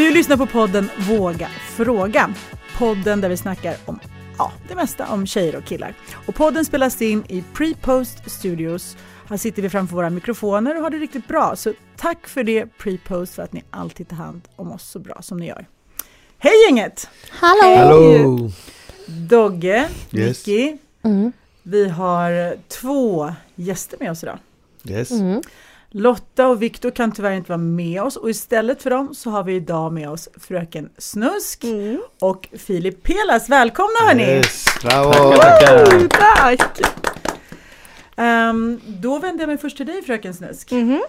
Du lyssnar på podden Våga fråga. Podden där vi snackar om ja, det mesta om tjejer och killar. Och podden spelas in i Prepost Studios. Här sitter vi framför våra mikrofoner och har det riktigt bra. Så tack för det Prepost för att ni alltid tar hand om oss så bra som ni gör. Hej gänget! Hallå! Hallå! Dogge, Yes. Mm. Vi har två gäster med oss idag. Yes. Mm. Lotta och Viktor kan tyvärr inte vara med oss och istället för dem så har vi idag med oss fröken Snusk Mm. och Filip Pelas. Välkomna hörni! Yes. Bravo! Woo, tack! Ehm, då vänder jag mig först till dig fröken Snusk. Mhm.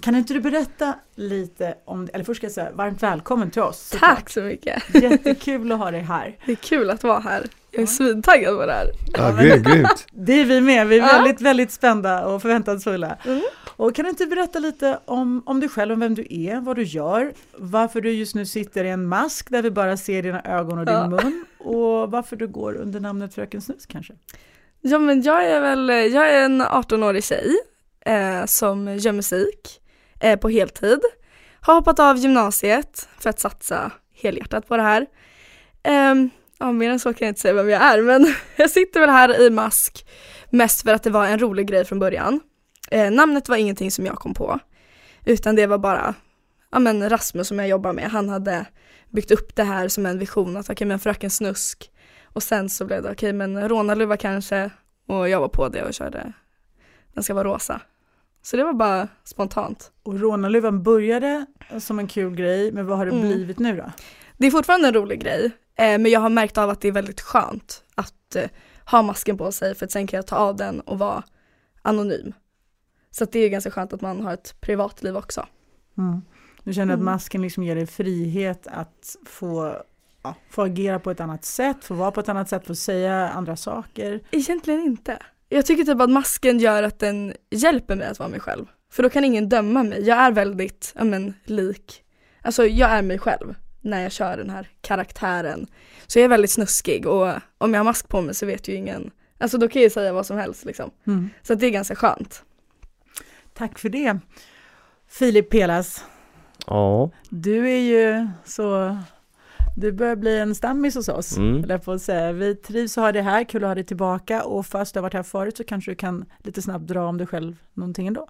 Kan inte du berätta lite om, eller först ska jag säga varmt välkommen till oss. Tack så mycket. Jättekul att ha dig här. Det är kul att vara här. Jag är svintaggad på det här. Ja, grymt, grymt. Det är vi med, vi är väldigt, väldigt spända och förväntansfulla. Mm. Och kan du inte berätta lite om, om dig själv, om vem du är, vad du gör, varför du just nu sitter i en mask där vi bara ser dina ögon och din Ja. mun och varför du går under namnet Fröken Snus kanske? Ja men jag är väl, jag är en 18-årig tjej eh, som gör musik eh, på heltid. Har hoppat av gymnasiet för att satsa helhjärtat på det här. Ehm, ja mer än så kan jag inte säga vem jag är men jag sitter väl här i mask mest för att det var en rolig grej från början. Eh, namnet var ingenting som jag kom på utan det var bara ja, men Rasmus som jag jobbar med, han hade byggt upp det här som en vision att okej men fröken Snusk och sen så blev det okej men rånarluva kanske och jag var på det och körde den ska vara rosa. Så det var bara spontant. Och rånarluvan började som en kul grej, men vad har det Mm. blivit nu då? Det är fortfarande en rolig grej eh, men jag har märkt av att det är väldigt skönt att eh, ha masken på sig för att sen kan jag ta av den och vara anonym. Så det är ganska skönt att man har ett privatliv också. Mm. Du känner att Mm. masken liksom ger dig frihet att få, ja, få agera på ett annat sätt, få vara på ett annat sätt, få säga andra saker. Egentligen inte. Jag tycker typ att masken gör att den hjälper mig att vara mig själv. För då kan ingen döma mig. Jag är väldigt, ja men lik. Alltså jag är mig själv när jag kör den här karaktären. Så jag är väldigt snuskig och om jag har mask på mig så vet ju ingen. Alltså då kan jag ju säga vad som helst liksom. Mm. Så att det är ganska skönt. Tack för det. Filip Pelas, Ja, du är ju så, du börjar bli en stammis hos oss. mm. jag på att säga. Vi trivs att ha dig här, kul att ha dig tillbaka och fast du har varit här förut så kanske du kan lite snabbt dra om dig själv någonting ändå.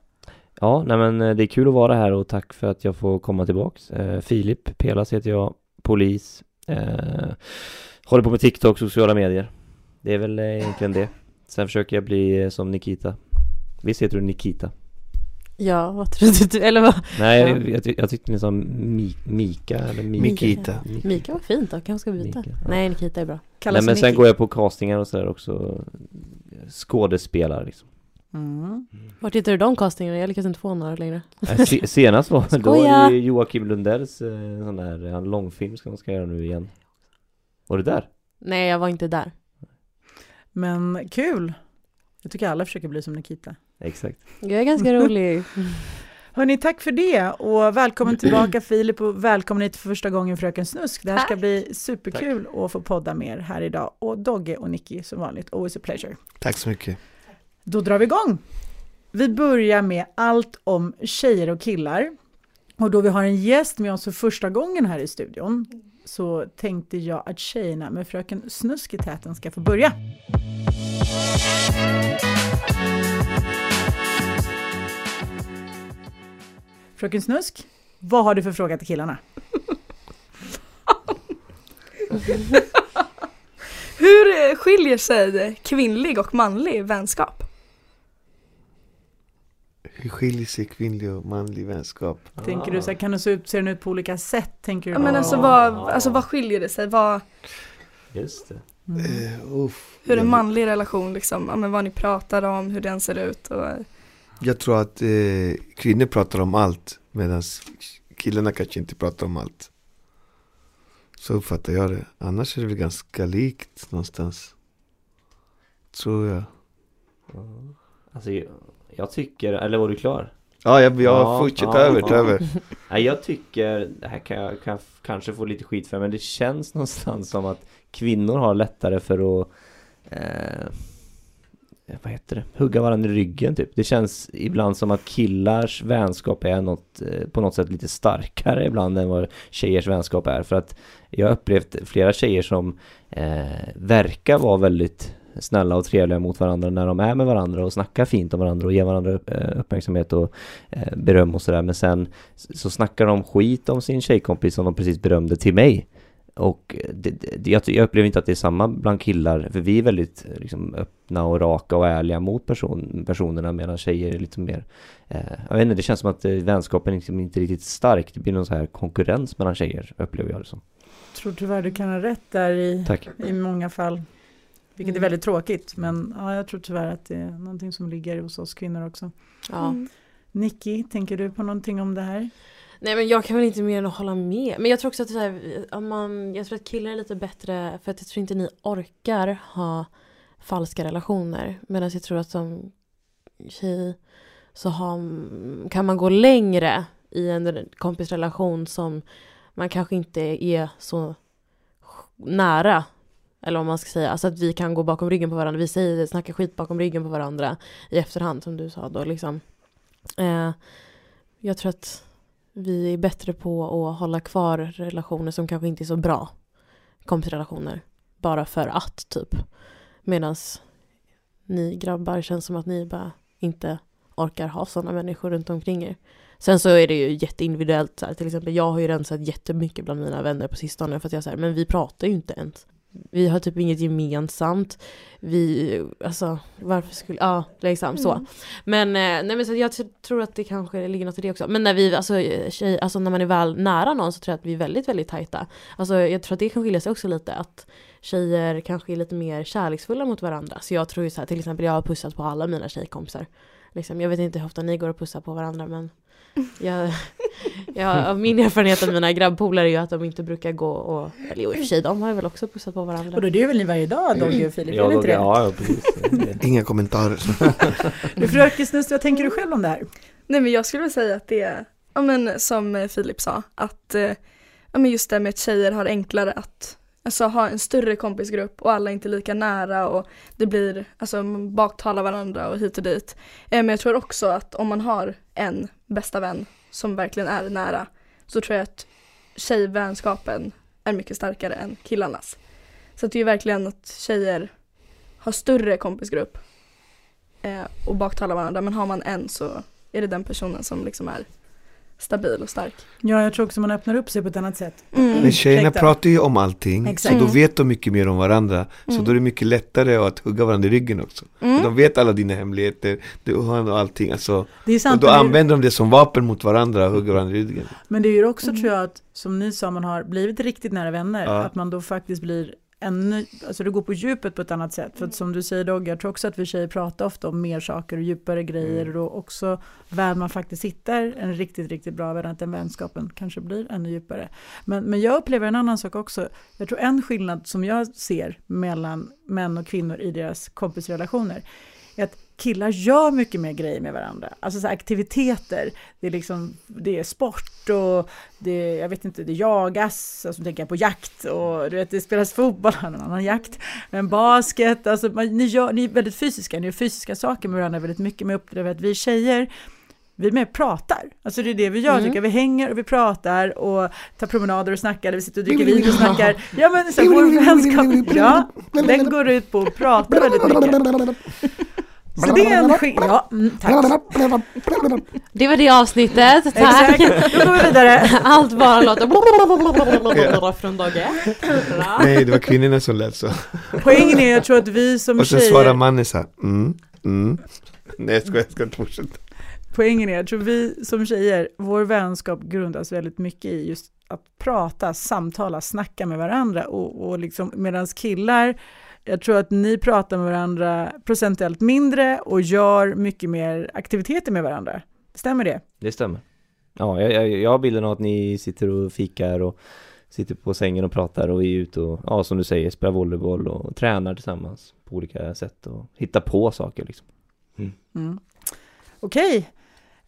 Ja nej men eh, det är kul att vara här och tack för att jag får komma tillbaks. Eh, Filip Pelas heter jag, polis, eh, håller på med TikTok, sociala medier. Det är väl eh, egentligen det. Sen försöker jag bli eh, som Nikita. Visst heter du Nikita? Ja, vad trodde du? Eller vad? Nej, Ja. jag, jag, ty- jag tyckte ni sa Mi, Mika eller Mi- Mikita. Mika var fint då, kanske ska byta. Mika, ja. Nej, Nikita är bra. Kallas Nej men sen Nicky. går jag på castingar och sådär också Skådespelare liksom Mm. Vart hittar du de castingarna? Jag lyckas inte få några längre. Eh, se, Senast var då var det Joakim Lundells eh, sån där eh, långfilm som de ska göra nu igen Var du där? Nej, jag var inte där. Men kul! Jag tycker alla försöker bli som Nikita. Exakt Jag är ganska rolig. Hörni, tack för det och välkommen tillbaka Filip och välkommen hit för första gången Fröken Snusk. Det här ska Tack. bli superkul att få podda med er här idag. Och Dogge och Nicky som vanligt, always a pleasure. Tack så mycket. Då drar vi igång. Vi börjar med allt om tjejer och killar. Och då vi har en gäst med oss för första gången här i studion så tänkte jag att tjejerna med fröken Snusk i täten ska få börja. Fröken Snusk, vad har du för fråga till killarna? Hur skiljer sig kvinnlig och manlig vänskap? Skiljer sig kvinnlig och manlig vänskap? Tänker du så här, kan det se ut, ser den ut på olika sätt? Tänker du Ja, men alltså vad, alltså vad skiljer det sig? Vad, Just det Mm. Uff. hur en Jag- manlig relation liksom, ja, men vad ni pratar om, hur den ser ut och Jag tror att eh, kvinnor pratar om allt medan killarna kanske inte pratar om allt. Så uppfattar jag det. Annars är det väl ganska likt någonstans. Tror jag. Alltså jag, jag tycker, eller var du klar? Ja, jag, jag Ja, fortsätter ja, över, ja. över. Nej jag tycker, det här kan jag kan f- kanske få lite skit för men det känns någonstans som att kvinnor har lättare för att eh, eh, vad heter det, hugga varandra i ryggen typ. Det känns ibland som att killars vänskap är något, eh, på något sätt lite starkare ibland än vad tjejers vänskap är. För att jag har upplevt flera tjejer som eh, verkar vara väldigt snälla och trevliga mot varandra när de är med varandra och snackar fint om varandra och ger varandra eh, uppmärksamhet och eh, beröm och sådär. Men sen så snackar de skit om sin tjejkompis som de precis berömde till mig. Och det, det, jag, jag upplever inte att det är samma bland killar, för vi är väldigt liksom, öppna och raka och ärliga mot person, personerna medan tjejer är lite mer eh, Jag vet inte, det känns som att eh, vänskapen liksom inte är riktigt stark. Det blir någon så här konkurrens mellan tjejer, upplever jag det som. tror tyvärr du kan ha rätt där i, Tack. i många fall. Vilket är Mm. väldigt tråkigt, men ja, jag tror tyvärr att det är någonting som ligger hos oss kvinnor också. Ja. Mm. Nicky, tänker du på någonting om det här? Nej men jag kan väl inte mer än att hålla med. Men jag tror också att är så här, om man, jag tror att killar är lite bättre för att jag tror inte ni orkar ha falska relationer. Medan jag tror att som tjej så har, kan man gå längre i en kompisrelation som man kanske inte är så nära. Eller vad man ska säga, alltså att vi kan gå bakom ryggen på varandra. Vi säger, snackar skit bakom ryggen på varandra i efterhand som du sa då liksom. Eh, jag tror att vi är bättre på att hålla kvar relationer som kanske inte är så bra. Kompisrelationer. Bara för att typ. Medan ni grabbar känns som att ni bara inte orkar ha sådana människor runt omkring er. Sen så är det ju jätteindividuellt. Så här. Till exempel jag har ju rensat jättemycket bland mina vänner på sistone. För att jag säger men vi pratar ju inte ens. Vi har typ inget gemensamt. Vi, alltså varför skulle, ja liksom så. Mm. Men, eh, nej, men så jag tror att det kanske ligger något i det också. Men när vi, alltså, tjej, alltså när man är väl nära någon så tror jag att vi är väldigt, väldigt tajta. Alltså jag tror att det kan skilja sig också lite. Att tjejer kanske är lite mer kärleksfulla mot varandra. Så jag tror ju så här, till exempel jag har pussat på alla mina tjejkompisar. Liksom, jag vet inte hur ofta ni går och pussar på varandra men jag, jag, av min erfarenhet av mina grabbpolare är ju att de inte brukar gå och, eller jo i och för sig de har ju väl också pussat på varandra. Och då det är väl ni varje dag, Dogge och Filip? Ja, då, inte det? ja, precis. Inga kommentarer. Du Frökensnus, vad tänker du själv om det här? Nej men jag skulle vilja säga att det är, ja men som Filip sa, att eh, ja men just det med att tjejer har enklare att alltså, ha en större kompisgrupp och alla är inte lika nära och det blir, alltså man baktalar varandra och hit och dit. Eh, men jag tror också att om man har en bästa vän som verkligen är nära så tror jag att tjejvänskapen är mycket starkare än killarnas. Så att det är ju verkligen att tjejer har större kompisgrupp eh, och baktalar varandra men har man en så är det den personen som liksom är stabil och stark. Ja, jag tror också man öppnar upp sig på ett annat sätt. Men tjejerna pratar ju om allting, Exakt. så då Mm. vet de mycket mer om varandra. Så Mm. då är det mycket lättare att hugga varandra i ryggen också. Mm. De vet alla dina hemligheter, du har allting. Alltså, Det är och sant, då det är- använder de det som vapen mot varandra och hugger varandra i ryggen. Men det är ju också Mm. tror jag att, som ni sa, man har blivit riktigt nära vänner, Ja. att man då faktiskt blir ännu, alltså det går på djupet på ett annat sätt. För att som du säger Dogge, jag tror också att vi tjejer pratar ofta om mer saker och djupare grejer Mm. och också väl man faktiskt hittar en riktigt, riktigt bra vän, att den vänskapen kanske blir ännu djupare. Men, men jag upplever en annan sak också. Jag tror en skillnad som jag ser mellan män och kvinnor i deras kompisrelationer är att killar gör mycket mer grejer med varandra. Alltså så aktiviteter, det är, liksom, det är sport och det, är- jag vet inte, det jagas, alltså tänker jag på jakt och du vet, det spelas fotboll, en annan jakt, men basket, alltså man, ni, gör, ni är väldigt fysiska, ni gör fysiska saker med varandra väldigt mycket, men jag upplever att vi tjejer vi mer pratar. Alltså det är det vi gör, Mm. tycker jag. Vi hänger och vi pratar och tar promenader och snackar, vi sitter och dricker vin och snackar. Ja men så här, vår vänskap, ja, den går ut på att prata väldigt mycket. Så det är en. Ja, mm, tack. Det var det avsnittet, tack! Exakt, då går vi vidare. Allt bara låter från dag ett. Nej, det var kvinnorna som lät så. Poängen är, jag tror att vi som Och sen svarar tjejer, mannen så här, mm, mm. Nej jag ska, jag ska inte fortsätta. poängen är, jag tror vi som tjejer, vår vänskap grundas väldigt mycket i just att prata, samtala, snacka med varandra och, och liksom medans killar, jag tror att ni pratar med varandra procentuellt mindre och gör mycket mer aktiviteter med varandra. Stämmer det? Det stämmer. Ja, jag, jag, jag har bilden av att ni sitter och fikar och sitter på sängen och pratar och är ute och, ja som du säger, spelar volleyboll och tränar tillsammans på olika sätt och hittar på saker liksom. Mm. Okej,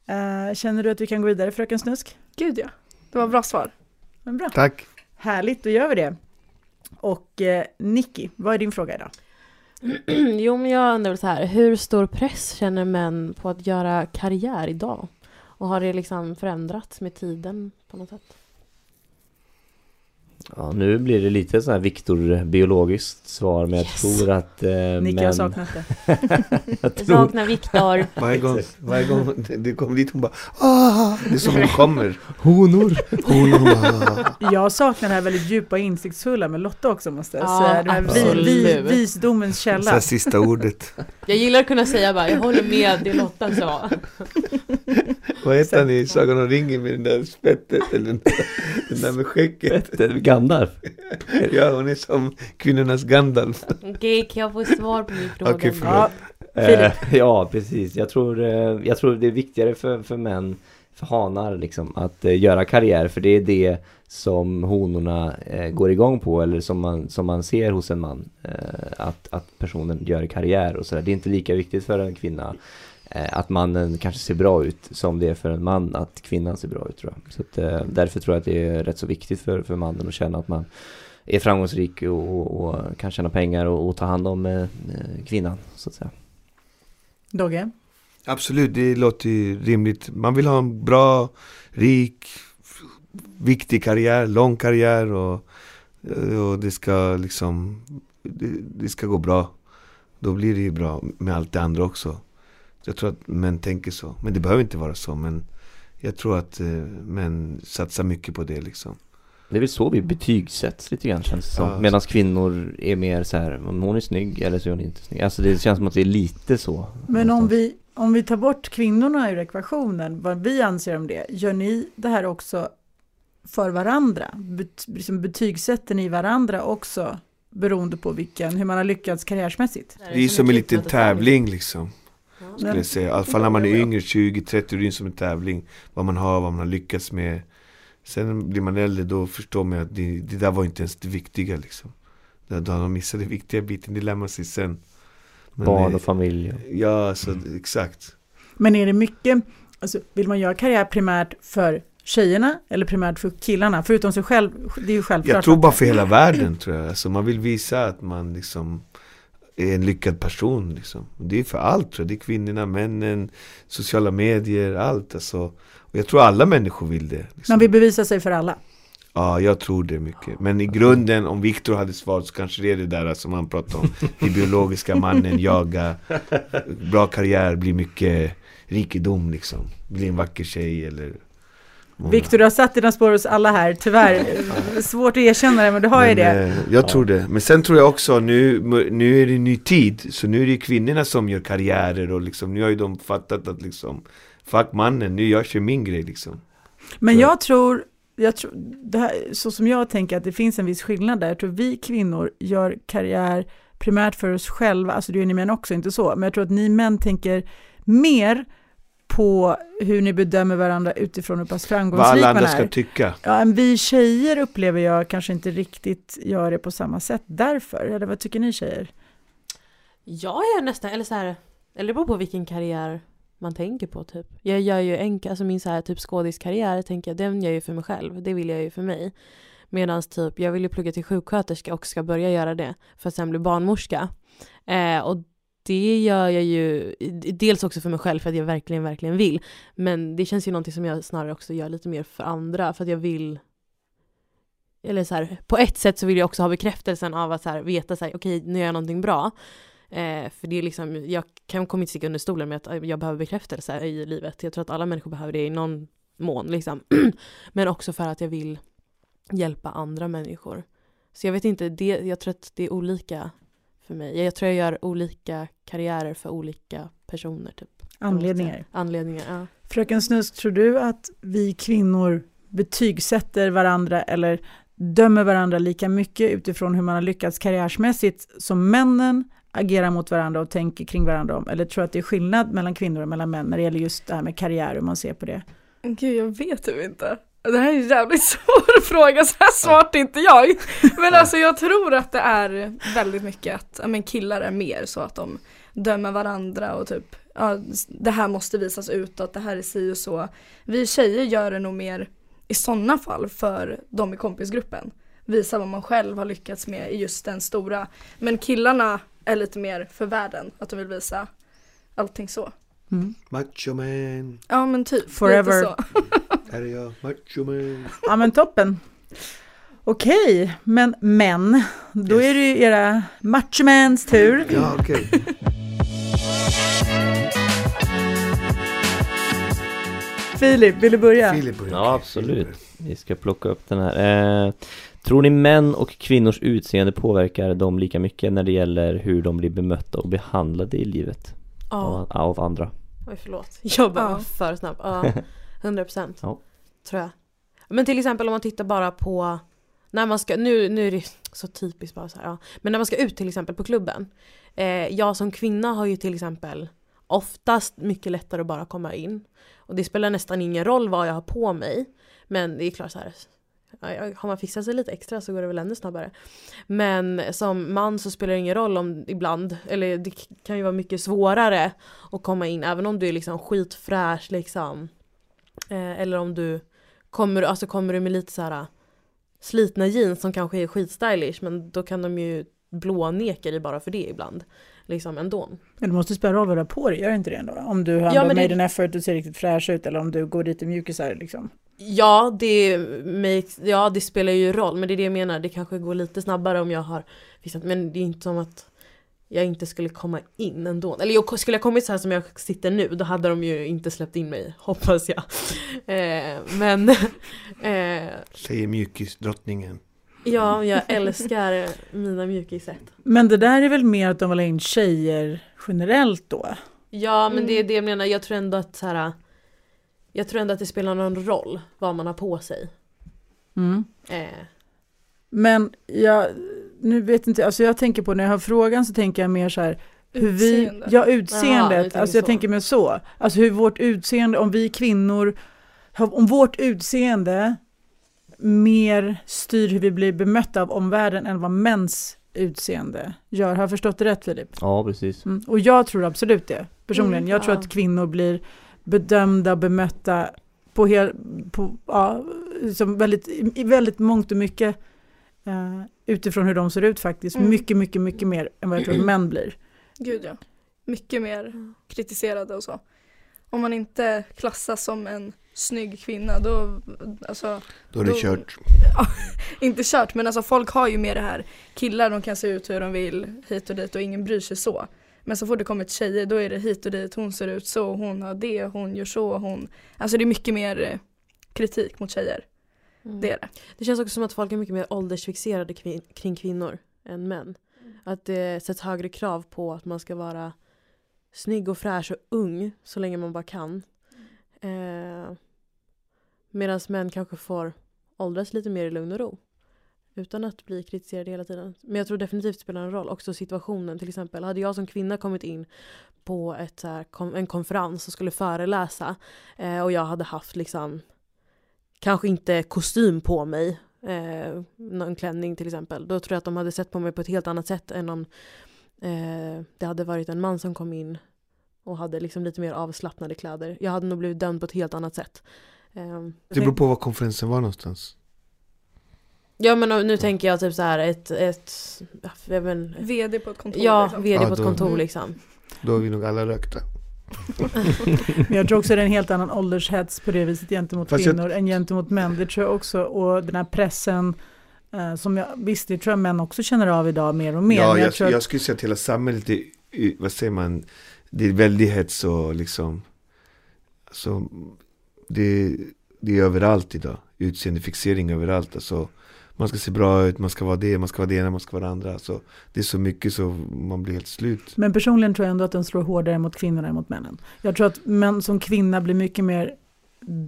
Eh, känner du att vi kan gå vidare fröken Snusk? Gud ja, det var bra svar. Men bra. Tack. Härligt, då gör vi det. Och eh, Nicky, vad är din fråga idag? jo, men jag undrar väl så här, hur stor press känner män på att göra karriär idag? Och har det liksom förändrats med tiden på något sätt? Ja, nu blir det lite så här Viktor biologiskt svar men Yes. jag tror att eh, Nicke har män... saknat det. jag Jag tror, saknar Viktor. Varje gång, varje gång det kommer dit hon bara ah, Det är som hon kommer. honor! Hon, hon bara, Jag saknar det här väldigt djupa och insiktsfulla med Lotta också måste jag Ja, säga. Den här vi, vi, visdomens så här källa. sista ordet. Jag gillar att kunna säga bara, jag håller med det Lotta sa. Vad heter han i Sagan om ringen med den där spettet eller den där, den där med skägget? Gandalf! Ja, hon är som kvinnornas Gandalf. Okej, kan jag få svar på min fråga? Okej, förlåt. Ja, Eh, ja, precis. Jag tror, eh, jag tror det är viktigare för, för män, för hanar liksom, att eh, göra karriär. För det är det som honorna går igång på eller som man, som man ser hos en man. Att, att personen gör karriär och sådär. Det är inte lika viktigt för en kvinna att mannen kanske ser bra ut som det är för en man att kvinnan ser bra ut tror jag. Så att, eh, därför tror jag att det är rätt så viktigt för, för mannen att känna att man är framgångsrik och, och, och kan tjäna pengar och, och ta hand om eh, eh, kvinnan så att säga. Dogge? Absolut, det låter ju rimligt. Man vill ha en bra, rik, viktig karriär, lång karriär och, och det ska liksom det, det ska gå bra. Då blir det ju bra med allt det andra också. Jag tror att män tänker så. Men det behöver inte vara så. Men jag tror att eh, män satsar mycket på det liksom. Det är väl så vi betygsätts lite grann känns det som. Ja. Medan kvinnor är mer så här, om hon är snygg eller så är hon inte snygg. Alltså det känns som att det är lite så. Men om vi, om vi tar bort kvinnorna ur ekvationen, vad vi anser om det, gör ni det här också för varandra? Bet, liksom betygsätter ni varandra också beroende på vilken, hur man har lyckats karriärsmässigt? Det är som en liten tävling liksom. Skulle jag säga. I alla fall när man är yngre, 20-30, det är som en tävling. Vad man har, vad man har lyckats med. Sen blir man äldre, då förstår man att det, det där var inte ens det viktiga liksom. Då då har man missat den viktiga biten, det lär man sig sen. Men, Barn och familj. Ja, så exakt. Men är det mycket, alltså vill man göra karriär primärt för tjejerna eller primärt för killarna? Förutom sig själv, det är ju självklart. Jag tror bara för hela världen tror jag. Alltså, man vill visa att man liksom är en lyckad person. Liksom. Det är för allt tror jag. Det är kvinnorna, männen, sociala medier, allt. Alltså. Och jag tror alla människor vill det. Liksom. Man vill bevisa sig för alla. Ja, jag tror det mycket. Men i grunden, om Viktor hade svarat så kanske det är det där som han pratar om. Det biologiska mannen, jaga, bra karriär, bli mycket rikedom liksom. Bli en vacker tjej eller... många. Viktor, du har satt dina spår hos alla här, tyvärr. Svårt att erkänna det, men du har ju Men, det. eh, Jag tror det. Men sen tror jag också, nu, nu är det ny tid. Så nu är det kvinnorna som gör karriärer och liksom, nu har ju de fattat att liksom Fuck mannen, nu jag kör min grej liksom. Men Så- jag tror, jag tror här, så som jag tänker att det finns en viss skillnad där. Jag tror vi kvinnor gör karriär primärt för oss själva, alltså det gör ni män också, inte så. Men jag tror att ni män tänker mer på hur ni bedömer varandra utifrån hur pass Vad framgångsrik alla man andra ska är. tycka. Ja, men vi tjejer upplever jag kanske inte riktigt gör det på samma sätt därför. Eller vad tycker ni tjejer? Jag är nästan, eller så här, eller det beror på vilken karriär man tänker på typ. Jag gör ju en, alltså min så här typ skådiskarriär, tänker jag, den gör jag ju för mig själv. Det vill jag ju för mig. Medan typ, jag vill ju plugga till sjuksköterska och ska börja göra det för att sen bli barnmorska. Eh, och det gör jag ju dels också för mig själv för att jag verkligen, verkligen vill. Men det känns ju någonting som jag snarare också gör lite mer för andra för att jag vill eller så här, på ett sätt så vill jag också ha bekräftelsen av att så här, veta så här, okej nu gör jag någonting bra. Eh, för det är liksom, jag kan, kommer inte sticka under stolen med att eh, jag behöver bekräftelse i livet. Jag tror att alla människor behöver det i någon mån liksom. Men också för att jag vill hjälpa andra människor. Så jag vet inte, det, jag tror att det är olika för mig. Jag tror jag gör olika karriärer för olika personer. Typ. Anledningar. Anledningar, ja. Fröken Snusk, tror du att vi kvinnor betygsätter varandra eller dömer varandra lika mycket utifrån hur man har lyckats karriärsmässigt som männen agerar mot varandra och tänker kring varandra om? Eller tror du att det är skillnad mellan kvinnor och mellan män när det gäller just det här med karriär, hur man ser på det? Gud, jag vet typ inte. Det här är en jävligt svår fråga, så här smart är inte jag. Men alltså jag tror att det är väldigt mycket att men killar är mer så att de dömer varandra och typ ja, det här måste visas utåt, det här är si och så. Vi tjejer gör det nog mer i sådana fall för de i kompisgruppen. Visa vad man själv har lyckats med i just den stora. Men killarna är lite mer för världen, att de vill visa allting så. Mm. Macho man, Ja men typ, Forever. lite så. här är jag, macho man. Ja men toppen. Okej, men män, då Yes. är det ju era machomans tur. Ja, okej. Filip, vill du börja? Filip börjar. Ja, absolut. Vi ska plocka upp den här. Eh, tror ni män och kvinnors utseende påverkar dem lika mycket när det gäller hur de blir bemötta och behandlade i livet Ja. av, av andra? Oj förlåt. Jag bara Ja. för snabb. Ja, 100 procent. Ja. Tror jag. Men till exempel om man tittar bara på när man ska, nu, nu är det så typiskt bara så här, ja. Men när man ska ut till exempel på klubben. Eh, jag som kvinna har ju till exempel oftast mycket lättare att bara komma in. Och det spelar nästan ingen roll vad jag har på mig. Men det är klart så här. Har man fixat sig lite extra så går det väl ännu snabbare. Men som man så spelar det ingen roll om ibland, eller det kan ju vara mycket svårare att komma in även om du är liksom skitfräsch liksom. Eh, eller om du kommer, alltså kommer du med lite så här slitna jeans som kanske är skitstylish men då kan de ju blåneka dig bara för det ibland. Liksom ändå. Men det måste spela roll vad du har på dig, gör inte det ändå? Om du har Ja, men det- made an effort och ser riktigt fräsch ut eller om du går dit i mjukisar liksom. Ja det, makes, ja, det spelar ju roll men det är det jag menar. Det kanske går lite snabbare om jag har fixat men det är inte som att jag inte skulle komma in ändå. Eller jag, skulle jag kommit så här som jag sitter nu då hade de ju inte släppt in mig, hoppas jag. Eh, men eh, Säger mjukisdrottningen. ja, jag älskar mina mjukisset. Men det där är väl mer att de vill ha in tjejer generellt då? Ja men det är Mm. det jag menar, jag tror ändå att så här. Jag tror ändå att det spelar någon roll vad man har på sig. Mm. Eh, Men jag, nu vet inte, alltså jag tänker på när jag har frågan så tänker jag mer så här hur vi, Utseende. ja utseendet, tänker alltså jag så. tänker mig så. Alltså hur vårt utseende, om vi kvinnor, om vårt utseende mer styr hur vi blir bemötta av omvärlden än vad mäns utseende gör. Har jag förstått det rätt Filip? Ja, precis. Mm. Och jag tror absolut det, personligen. Mm, jag tror ja. att kvinnor blir bedömda och bemötta på, hel, på ja, som väldigt, i väldigt mångt och mycket eh, utifrån hur de ser ut faktiskt. Mm. Mycket, mycket, mycket mer än vad jag tror att män blir. Gud ja. Mycket mer kritiserade och så. Om man inte klassas som en snygg kvinna då, alltså, Då är det Då- kört. inte kört men alltså folk har ju med det här. Killar de kan se ut hur de vill hit och dit och ingen bryr sig så. Men så fort det kommer tjejer då är det hit och dit, hon ser ut så, hon har det, hon gör så, hon. Alltså det är mycket mer eh, kritik mot tjejer. Mm. Det är det. Det känns också som att folk är mycket mer åldersfixerade kvin- kring kvinnor än män. Att det sätts högre krav på att man ska vara snygg och fräsch och ung så länge man bara kan. Eh, Medan män kanske får åldras lite mer i lugn och ro. Utan att bli kritiserade hela tiden. Men jag tror definitivt spelar en roll. Också situationen till exempel. Hade jag som kvinna kommit in på ett, så här, en konferens och skulle föreläsa eh, och jag hade haft liksom kanske inte kostym på mig eh, någon klänning till exempel. Då tror jag att de hade sett på mig på ett helt annat sätt än om eh, det hade varit en man som kom in och hade liksom lite mer avslappnade kläder. Jag hade nog blivit dömd på ett helt annat sätt. Eh, Det beror på var konferensen var någonstans. Ja men nu tänker jag typ så här ett, ett jag vet VD på ett kontor ja liksom. vd Ja, på ett då- kontor liksom. Då är vi nog alla rökta. Men jag tror också det är en helt annan åldershets på det viset gentemot Fast jag- kvinnor än gentemot män. Det tror jag också. Och den här pressen eh, som jag, visst det tror jag män också känner av idag mer och mer. Ja, jag, jag tror jag, att, skulle säga att hela samhället är- vad säger man, det är väldigt hets och liksom, alltså, det, det är överallt idag, utseendefixering överallt, alltså, man ska se bra ut, man ska vara det, man ska vara det ena, man ska vara det andra, alltså, det är så mycket så man blir helt slut. men personligen tror jag ändå att den slår hårdare mot kvinnorna än mot männen. Jag tror att män som kvinna blir mycket mer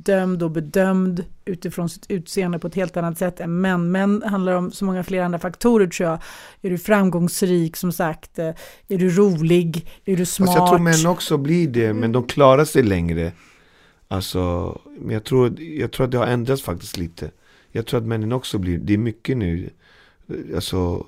dömd och bedömd utifrån sitt utseende på ett helt annat sätt än män. Män handlar om så många fler andra faktorer tror jag. Är du framgångsrik som sagt? Eh, Är du rolig? Är du smart? Fast jag tror män också blir det, Mm. men de klarar sig längre. Alltså, men jag tror, jag tror att det har ändrats faktiskt lite. Jag tror att männen också blir, det är mycket nu, alltså,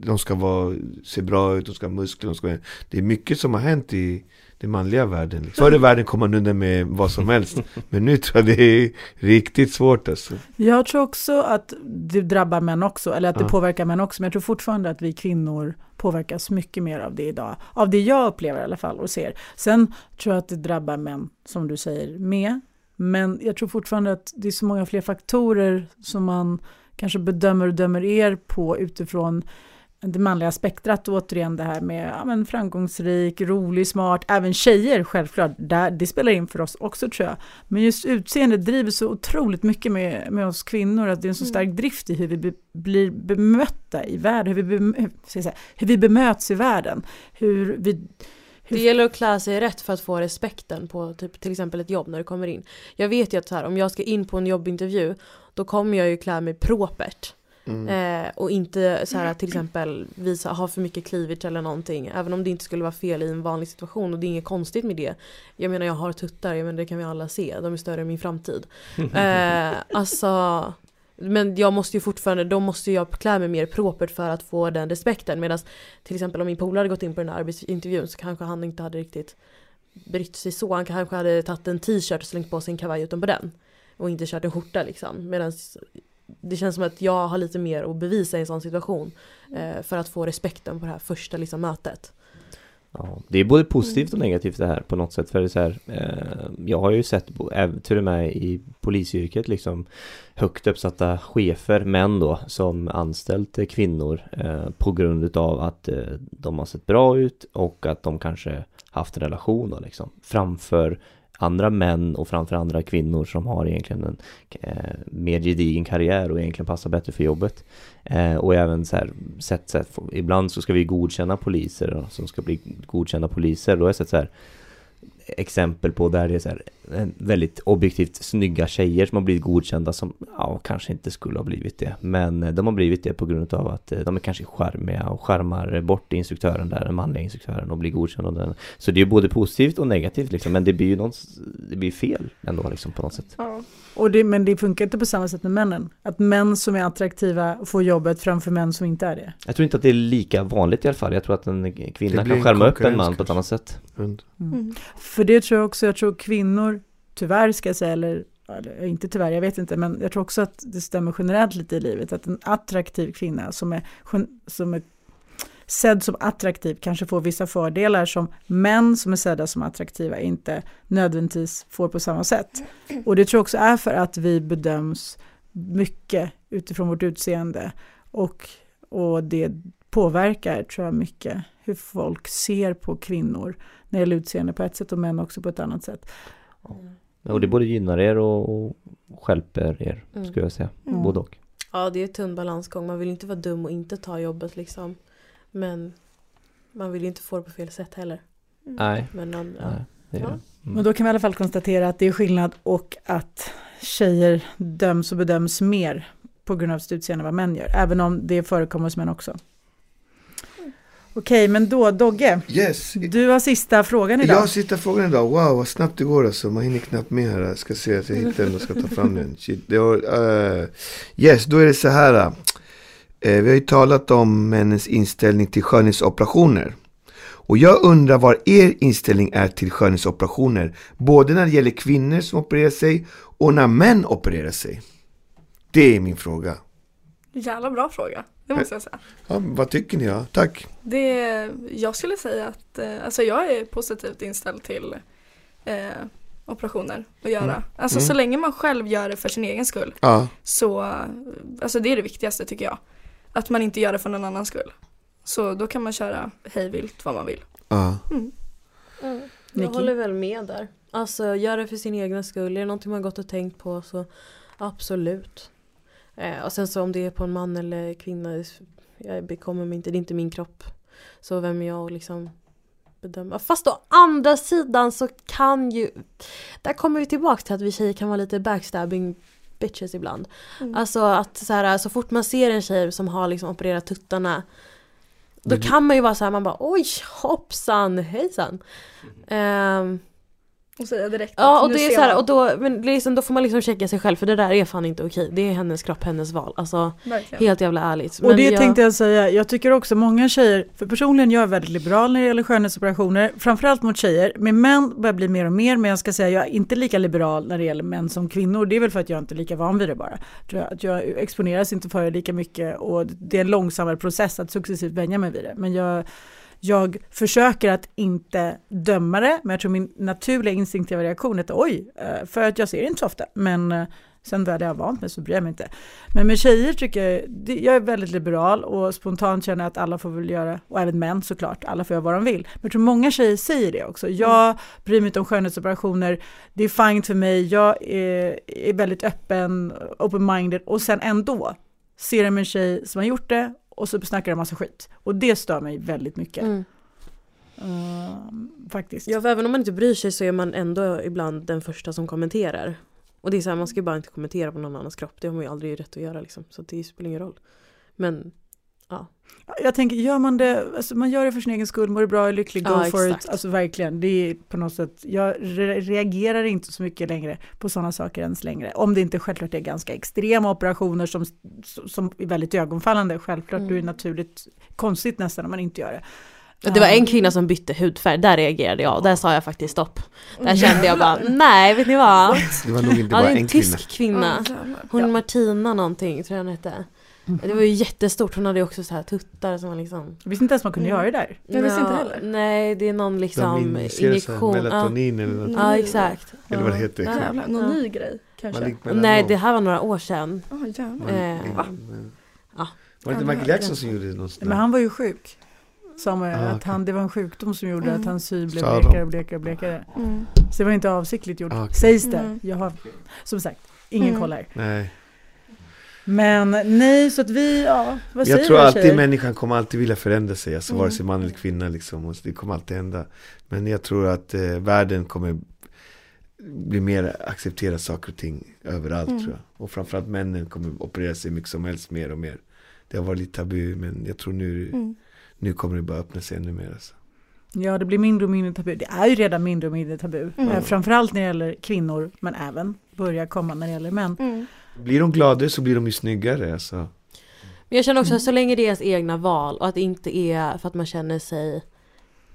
de ska vara, se bra ut, de ska ha muskler, de ska, det är mycket som har hänt i den manliga världen. Liksom. Förr i världen kom man undan med vad som helst, men nu tror jag det är riktigt svårt alltså. Jag tror också att det drabbar män också, eller att det Ja. påverkar män också, men jag tror fortfarande att vi kvinnor påverkas mycket mer av det idag. Av det jag upplever i alla fall och ser. Sen tror jag att det drabbar män, som du säger, med. Men jag tror fortfarande att det är så många fler faktorer som man kanske bedömer och dömer er på utifrån det manliga spektrat, återigen det här med ja, men framgångsrik, rolig, smart, även tjejer självklart, där, det spelar in för oss också tror jag. Men just utseende driver så otroligt mycket med, med oss kvinnor, att det är en så stark drift i hur vi be, blir bemötta i världen, hur vi, be, säga, hur vi bemöts i världen. Hur vi, det gäller att klä sig rätt för att få respekten på typ, till exempel ett jobb när du kommer in. Jag vet ju att så här, om jag ska in på en jobbintervju då kommer jag ju klä mig propert. Mm. Eh, och inte så här till exempel visa, ha för mycket cleavage eller någonting. Även om det inte skulle vara fel i en vanlig situation och det är inget konstigt med det. Jag menar jag har tuttar, jag menar, det kan vi alla se. De är större än min framtid. Eh, alltså men jag måste ju fortfarande, då måste jag klä mig mer propert för att få den respekten. Medan till exempel om min polare hade gått in på den här arbetsintervjun så kanske han inte hade riktigt brytt sig så. Han kanske hade tagit en t-shirt och slängt på sig en kavaj utanpå den. Och inte kört en skjorta liksom. Medan det känns som att jag har lite mer att bevisa i en sån situation. Eh, för att få respekten på det här första liksom, mötet. Ja, det är både positivt och negativt det här på något sätt. För det är så här, eh, jag har ju sett, till och med i polisyrket, liksom högt uppsatta chefer, män då, som anställt kvinnor eh, på grund av att eh, de har sett bra ut och att de kanske haft en relation då liksom. Framför andra män och framför andra kvinnor som har egentligen en eh, mer gedigen karriär och egentligen passar bättre för jobbet. Eh, och även så här, sett, sett, ibland så ska vi godkänna poliser som ska bli godkända poliser. Då har jag sett så här exempel på där det är så här, eh, väldigt objektivt snygga tjejer som har blivit godkända som ja, kanske inte skulle ha blivit det. Men eh, de har blivit det på grund av att eh, de är kanske charmiga och skärmar bort instruktören där, den manliga instruktören och blir godkända. Den. Så det är både positivt och negativt liksom, men det blir ju något, det blir fel ändå liksom på något sätt. Ja. Och det, men det funkar inte på samma sätt med männen. Att män som är attraktiva får jobbet framför män som inte är det. Jag tror inte att det är lika vanligt i alla fall. Jag tror att en kvinna kan skärma upp en man på ett annat sätt. Mm. Mm. För det tror jag också, jag tror kvinnor, tyvärr ska jag säga, eller, eller inte tyvärr, jag vet inte, men jag tror också att det stämmer generellt lite i livet, att en attraktiv kvinna som är, som är sedd som attraktiv kanske får vissa fördelar som män som är sedda som attraktiva inte nödvändigtvis får på samma sätt. Och det tror jag också är för att vi bedöms mycket utifrån vårt utseende och, och det påverkar, tror jag, mycket hur folk ser på kvinnor när det gäller utseende på ett sätt och män också på ett annat sätt. Mm. Och det både gynnar er och, och skälper er, mm. skulle jag säga. Mm. Både och. Ja, det är en tunn balansgång. Man vill inte vara dum och inte ta jobbet liksom. Men man vill ju inte få det på fel sätt heller. Mm. Nej. Men, ja. Nej, det ja. Mm. då kan vi i alla fall konstatera att det är skillnad och att tjejer döms och bedöms mer på grund av sitt utseende än vad män gör. Även om det förekommer hos män också. Okej, men då Dogge. Yes. Du har sista frågan idag. Jag har sista frågan idag. Wow, vad snabbt det går alltså. Man hinner knappt med här. Jag ska se att jag hittar den och ska ta fram den. Shit. Det var, uh, yes, då är det så här. Uh, vi har ju talat om männens inställning till skönhetsoperationer. Och jag undrar vad er inställning är till skönhetsoperationer. Både när det gäller kvinnor som opererar sig och när män opererar sig. Det är min fråga. Jävla bra fråga. Det måste jag säga. Ja, vad tycker ni? Ja? Tack. Det, jag skulle säga att eh, alltså jag är positivt inställd till eh, operationer att göra. Mm. Alltså mm. så länge man själv gör det för sin egen skull. Ja. Så, alltså det är det viktigaste tycker jag. Att man inte gör det för någon annans skull. Så då kan man köra hejvilt vad man vill. Ja. Mm. Mm. Jag håller väl med där. Alltså gör det för sin egen skull. Är det någonting man gått och tänkt på så absolut. Eh, och sen så om det är på en man eller kvinna, jag bekommer mig inte, det är inte min kropp. Så vem är jag att liksom bedöma? Fast å andra sidan så kan ju, där kommer vi tillbaka till att vi tjejer kan vara lite backstabbing bitches ibland. Mm. Alltså att så, här, så fort man ser en tjej som har liksom opererat tuttarna då kan man ju vara så här, man bara oj hoppsan hejsan. Mm. Um, Och säga direkt Ja att och nu det är ser så här, och då, men liksom, då får man liksom checka sig själv för det där är fan inte okej. Det är hennes kropp, hennes val. Alltså Verkligen. helt jävla ärligt. Och Men det jag, tänkte jag säga, jag tycker också många tjejer, för personligen jag är väldigt liberal när det gäller skönhetsoperationer, framförallt mot tjejer. Med män börjar bli mer och mer, men jag ska säga jag är inte lika liberal när det gäller män som kvinnor. Det är väl för att jag inte är lika van vid det bara. Tror jag, att jag exponeras inte för det lika mycket och det är en långsammare process att successivt vänja mig vid det. Men jag, jag försöker att inte döma det, men jag tror min naturliga instinktiva reaktion är att oj, eh, för att jag ser det inte så ofta. Men eh, sen väl jag vant mig så bryr jag mig inte. Men med tjejer tycker jag, jag är väldigt liberal och spontant känner jag att alla får väl göra, och även män såklart, alla får göra vad de vill. Men jag tror många tjejer säger det också. Jag bryr mig inte om skönhetsoperationer, det är fint för mig, jag är, är väldigt öppen, open-minded och sen ändå ser de en tjej som har gjort det och så snackar de massa skit. Och det stör mig väldigt mycket. Mm. Ehm, faktiskt. Ja för även om man inte bryr sig så är man ändå ibland den första som kommenterar. Och det är så här, man ska ju bara inte kommentera på någon annans kropp. Det har man ju aldrig rätt att göra liksom. Så det spelar ingen roll. Men Jag tänker, gör man det, alltså man gör det för sin egen skull, mår det bra, är lycklig, go Ja, for exakt. it. Alltså verkligen, det är på något sätt, jag re reagerar inte så mycket längre på sådana saker ens längre. Om det inte självklart är ganska extrema operationer som, som är väldigt ögonfallande. Självklart, Mm. det är naturligt konstigt nästan om man inte gör det. det var Ja. en kvinna som bytte hudfärg. Där reagerade jag. Där sa jag faktiskt stopp. Där Mm. kände jag bara nej vet ni vad? Det var nog inte Ja det bara är en en kvinna. tysk kvinna. Ja. Hon Ja. Martina någonting tror jag hon hette. Det var ju jättestort. Hon hade ju också så här tuttar som var liksom. Jag visste inte ens man kunde Mm. göra det där. Jag visste inte Ja, heller. Nej det är någon liksom injektion. Ja. melatonin eller något. ja exakt. Eller vad det heter. Ja. Jävlar, någon Ja. ny grej kanske? Man Nej det här var några år sedan. Ja jävlar. Man- Eh, va? Ja. Var det inte Michael Jackson som gjorde något sånt Men han var ju sjuk. Som Ah, att han, det var en sjukdom som gjorde Mm. att hans hy blev Sa blekare och blekare och blekare. Mm. Så det var inte avsiktligt gjort, Ah, okej. sägs det. Mm. Jag har, som sagt, ingen Mm. kollar. Nej. Men nej, så att vi, ja, vad säger Jag tror alltid tjejer? människan kommer alltid vilja förändra sig, alltså Mm. vare sig man eller kvinna liksom. Och Det kommer alltid hända. Men jag tror att eh, världen kommer bli mer acceptera saker och ting överallt Mm. tror jag. Och framförallt männen kommer operera sig mycket som helst mer och mer. Det har varit lite tabu men jag tror nu, Mm. nu kommer det bara öppna sig ännu mer. Alltså. Ja, det blir mindre och mindre tabu. Det är ju redan mindre och mindre tabu. Mm. Eh, Framförallt när det gäller kvinnor, men även börjar komma när det gäller män. Mm. Blir de gladare så blir de ju snyggare. Alltså. Men jag känner också att så länge det är ens egna val och att det inte är för att man känner sig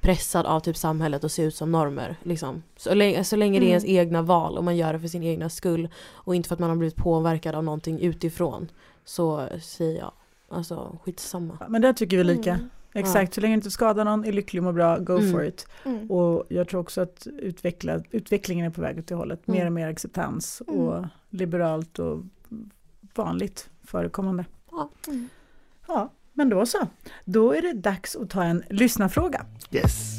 pressad av typ samhället och se ut som normer. Liksom. Så, länge, så länge det är ens Mm. egna val och man gör det för sin egna skull och inte för att man har blivit påverkad av någonting utifrån så säger jag alltså skitsamma. Ja, Men där tycker vi lika. Mm. Exakt, så länge det inte skadar någon, är lycklig och mår bra, go Mm. for it. Mm. Och jag tror också att utveckla, utvecklingen är på väg åt det hållet. Mer Mm. och mer acceptans Mm. och liberalt och vanligt förekommande. Ja. Mm. Ja, men då så. Då är det dags att ta en lyssnarfråga. Yes.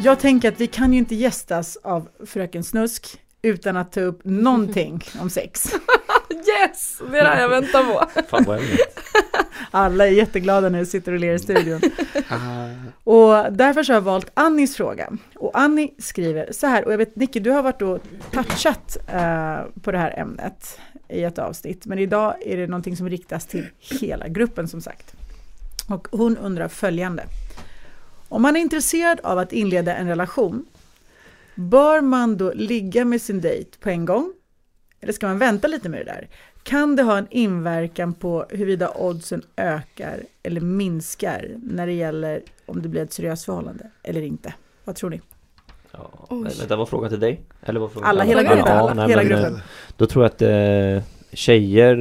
Jag tänker att vi kan ju inte gästas av Fröken Snusk utan att ta upp någonting om sex. Yes! Det är det här jag väntar på. Fan vad hemligt. Alla är jätteglada när vi sitter och ler i studion. Ah, Och därför så har jag valt Annis fråga. Och Annie skriver så här, och jag vet Nicky, du har varit och touchat eh, på det här ämnet i ett avsnitt, men idag är det någonting som riktas till hela gruppen som sagt. Och hon undrar följande. Om man är intresserad av att inleda en relation, bör man då ligga med sin dejt på en gång? Eller ska man vänta lite med det där? Kan det ha en inverkan på huruvida oddsen ökar eller minskar när det gäller om det blir ett seriöst förhållande eller inte? Vad tror ni? Ja, Oj. vänta, var frågan till dig? Eller var frågan Alla, hela Alla. gruppen. Ja, nej, hela men, gruppen. Då tror jag att eh, tjejer,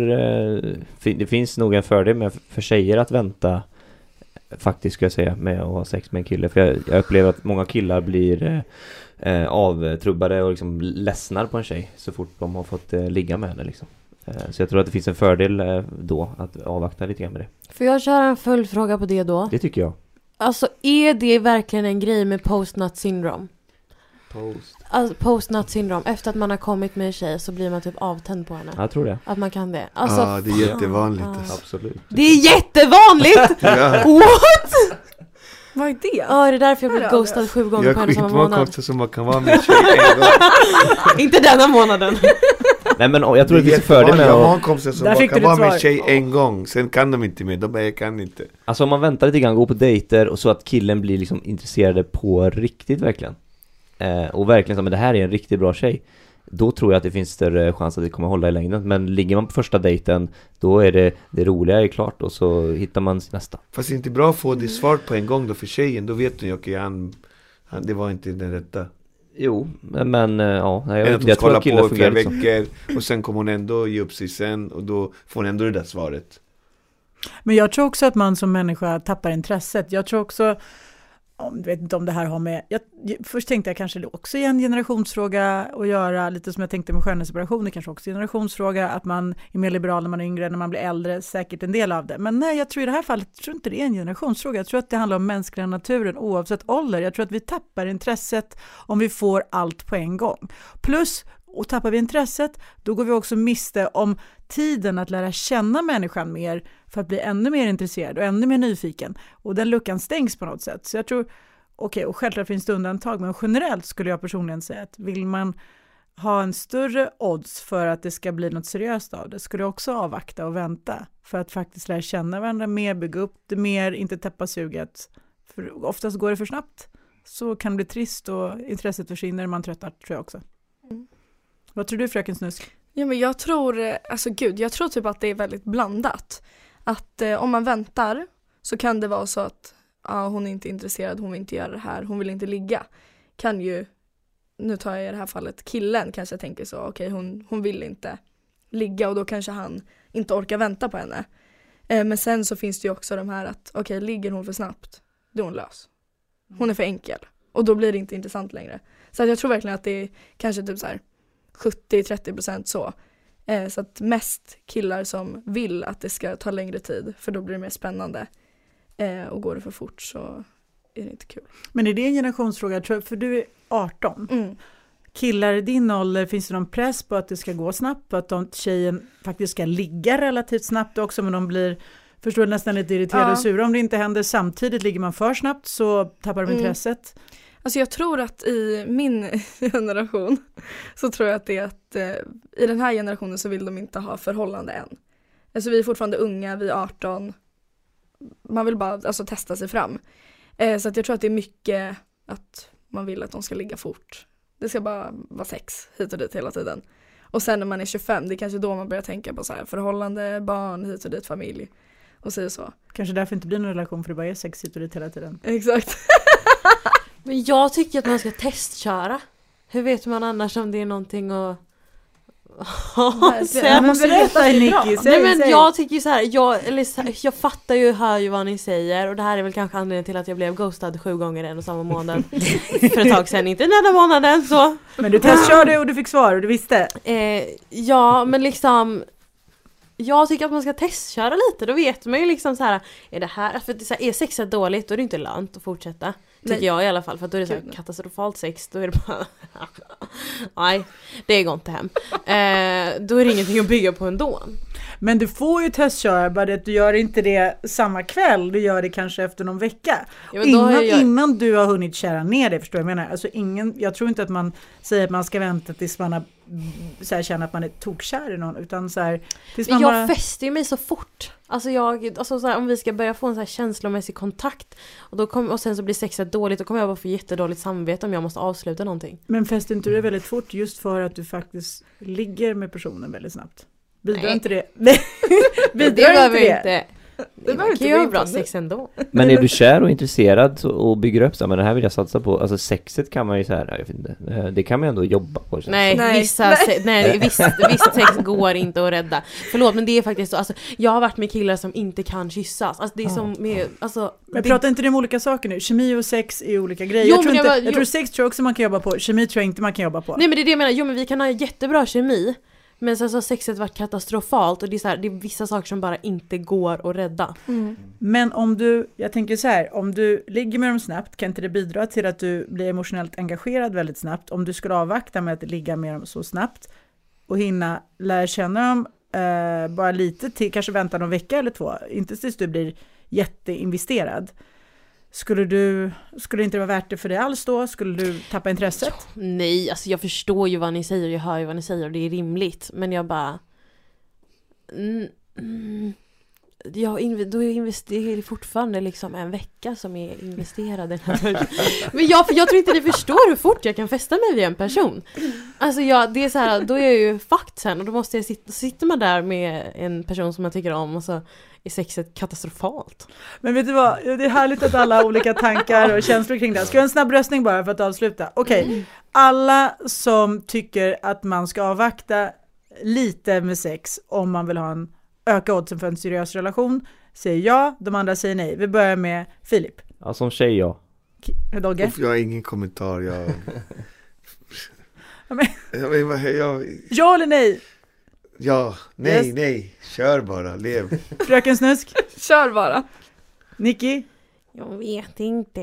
eh, det finns nog en fördel med för tjejer att vänta faktiskt ska jag säga med att ha sex med en kille. För jag, jag upplever att många killar blir eh, eh, avtrubbade och liksom ledsnar på en tjej så fort de har fått eh, ligga med henne liksom. Eh, så jag tror att det finns en fördel eh, då att avvakta lite grann med det. Får jag köra en följdfråga på det då? Det tycker jag. Alltså är det verkligen en grej med post-nut syndrome? Post. Alltså post-nut syndrome, efter att man har kommit med en tjej så blir man typ avtänd på henne. Jag tror det. Att man kan det. Alltså, Ja, det är fan, jättevanligt, ja. alltså. Absolut. Det är jättevanligt! What? Vad är det? Ja, är det därför jag är ghostad sju gånger Jag på är en samma skitmånga månad? kompisar som man kan vara med en tjej. Inte denna månaden! Nej men jag tror det Det är finns en fördel med jättevanligt. Jag att har kompisar som Där bara fick kan du vara med en tjej en gång, sen kan de inte mer. De bara, jag kan inte. Alltså om man väntar lite grann, går på dejter och så att killen blir liksom intresserad på riktigt verkligen eh, Och verkligen så, men det här är en riktigt bra tjej Då tror jag att det finns större chans att det kommer hålla i längden Men ligger man på första dejten Då är det, det roliga är klart och så hittar man nästa Fast det är inte bra att få det svar på en gång då för tjejen. Då vet hon ju, okej han, han, det var inte den rätta. Jo, men eh, ja, jag, hon jag tror att killar på i flera fungerar så veckor och sen kommer hon ändå ge upp sig sen och då får hon ändå det där svaret. Men jag tror också att man som människa tappar intresset. Jag tror också, om, jag vet inte om det här har med, jag, först tänkte jag kanske det också är en generationsfråga att göra, lite som jag tänkte med skönhetsoperationer, kanske också en generationsfråga, att man är mer liberal när man är yngre, när man blir äldre, säkert en del av det. Men nej, jag tror i det här fallet, jag tror inte det är en generationsfråga, jag tror att det handlar om mänskliga naturen oavsett ålder. Jag tror att vi tappar intresset om vi får allt på en gång. Plus, och tappar vi intresset, då går vi också miste om tiden att lära känna människan mer för att bli ännu mer intresserad och ännu mer nyfiken. Och den luckan stängs på något sätt. Så jag tror, okej, och självklart finns det undantag, men generellt skulle jag personligen säga att vill man ha en större odds för att det ska bli något seriöst av det, skulle jag också avvakta och vänta för att faktiskt lära känna varandra mer, bygga upp det mer, inte täppa suget. För oftast går det för snabbt, så kan det bli trist och intresset försvinner, man tröttnar tror jag också. Mm. Vad tror du fröken Snusk? Ja men jag tror, eh, alltså gud, jag tror typ att det är väldigt blandat. Att eh, om man väntar så kan det vara så att ja, hon är inte intresserad, hon vill inte göra det här, hon vill inte ligga. Kan ju, nu tar jag i det här fallet killen kanske tänker så, okej hon, hon vill inte ligga och då kanske han inte orkar vänta på henne. Eh, men sen så finns det ju också de här att okej ligger hon för snabbt, då är hon lös. Hon är för enkel och då blir det inte intressant längre. Så jag tror verkligen att det är kanske typ så här 70-30% så. Eh, så att mest killar som vill att det ska ta längre tid för då blir det mer spännande. Eh, och går det för fort så är det inte kul. Men är det en generationsfråga? För du är 18. Mm. Killar i din ålder, finns det någon press på att det ska gå snabbt? På att de, tjejen faktiskt ska ligga relativt snabbt också, men de blir förstår nästan lite irriterade Ja. och sura om det inte händer samtidigt. Ligger man för snabbt så tappar de Mm. intresset. Alltså jag tror att i min generation så tror jag att det är att eh, i den här generationen så vill de inte ha förhållande än. Alltså vi är fortfarande unga, vi är 18. Man vill bara alltså, testa sig fram. Eh, så att jag tror att det är mycket att man vill att de ska ligga fort. Det ska bara vara sex hit och dit hela tiden. Och sen när man är 25, det är kanske då man börjar tänka på så här förhållande, barn, hit och dit, familj. Och säger så. Kanske därför inte blir någon relation för det bara är sex hit och dit hela tiden. Exakt. Men jag tycker att man ska testköra. Hur vet man annars om det är någonting att säga? men berätta Nicky, säg, Nej men säg. jag tycker ju så här, jag, eller, så här, jag fattar ju, hör ju vad ni säger och det här är väl kanske anledningen till att jag blev ghostad sju gånger en och samma månad för ett tag sedan, inte den enda månaden så. Men du testkörde och du fick svar och du visste. Eh, ja men liksom jag tycker att man ska testköra lite, då vet man ju liksom så här Är det här, för det är, så här, är sexet dåligt då är det inte lönt att fortsätta Tycker Nej. jag i alla fall, för då är det så här katastrofalt sex, då är det bara Nej, det går inte hem. Eh, Då är det ingenting att bygga på ändå Men du får ju testköra, bara att du gör inte det samma kväll, du gör det kanske efter någon vecka. ja, innan, jag, innan du har hunnit kära ner det, förstår du vad jag menar? Alltså ingen, jag tror inte att man säger att man ska vänta tills man har, så här, känner att man är tokkär i någon, utan så här, tills man jag bara... fäster ju mig så fort Alltså jag, alltså så här, om vi ska börja få en så här känslomässig kontakt och, då kom, och sen så blir sexet dåligt, då kommer jag bara få jättedåligt samvete om jag måste avsluta någonting Men fäster inte du det väldigt fort just för att du faktiskt ligger med personen väldigt snabbt? Bidrar inte det? Bidrar inte behöver det? inte Det behöver man inte kan ju ha in bra det. sex ändå Men är du kär och intresserad och bygger upp så här, men det här vill jag satsa på Alltså sexet kan man ju så här, jag vet inte eh, Det kan man ju ändå jobba på det Nej, Nej. vissa, Nej. Nej visst, visst sex går inte att rädda Förlåt men det är faktiskt så, alltså, jag har varit med killar som inte kan kyssas Alltså det är Ja. som med, alltså Men det, pratar inte ni om olika saker nu? Kemi och sex är olika grejer. Jo, jag, tror jag inte, bara- jag jo. tror sex tror jag också man kan jobba på, kemi tror jag inte man kan jobba på. Nej men det är det jag menar, jo men vi kan ha jättebra kemi Men sen så har sexet varit katastrofalt och det är, så här, det är vissa saker som bara inte går att rädda Mm. Men om du, jag tänker så här, om du ligger med dem snabbt, kan inte det bidra till att du blir emotionellt engagerad väldigt snabbt? Om du skulle avvakta med att ligga med dem så snabbt och hinna lära känna dem eh, bara lite till, kanske vänta någon vecka eller två, inte tills du blir jätteinvesterad, Skulle du, skulle det inte vara värt det för dig alls då? Skulle du tappa intresset? Nej, alltså jag förstår ju vad ni säger, jag hör ju vad ni säger och det är rimligt. Men jag bara... Mm, mm, jag inv- då investerar fortfarande liksom en vecka som är investerad. Men jag, jag tror inte ni förstår hur fort jag kan fästa mig vid en person. Alltså jag, det är så här, då är jag ju fucked sen och då måste jag sitta, sitter man där med en person som man tycker om och så är sexet katastrofalt. Men vet du vad, det är härligt att alla har olika tankar och känslor kring det. Ska jag en snabb röstning bara för att avsluta? Okej, alla som tycker att man ska avvakta lite med sex om man vill ha en öka oddsen för en seriös relation säger ja, de andra säger nej. Vi börjar med Filip. Ja, som tjej ja. Dogge? Jag har ingen kommentar, jag... Ja, men- jag, jag, Ja eller nej? Ja, nej, Yes. nej, kör bara, lev. Fröken Snusk? Kör bara. Nicky? Jag vet inte.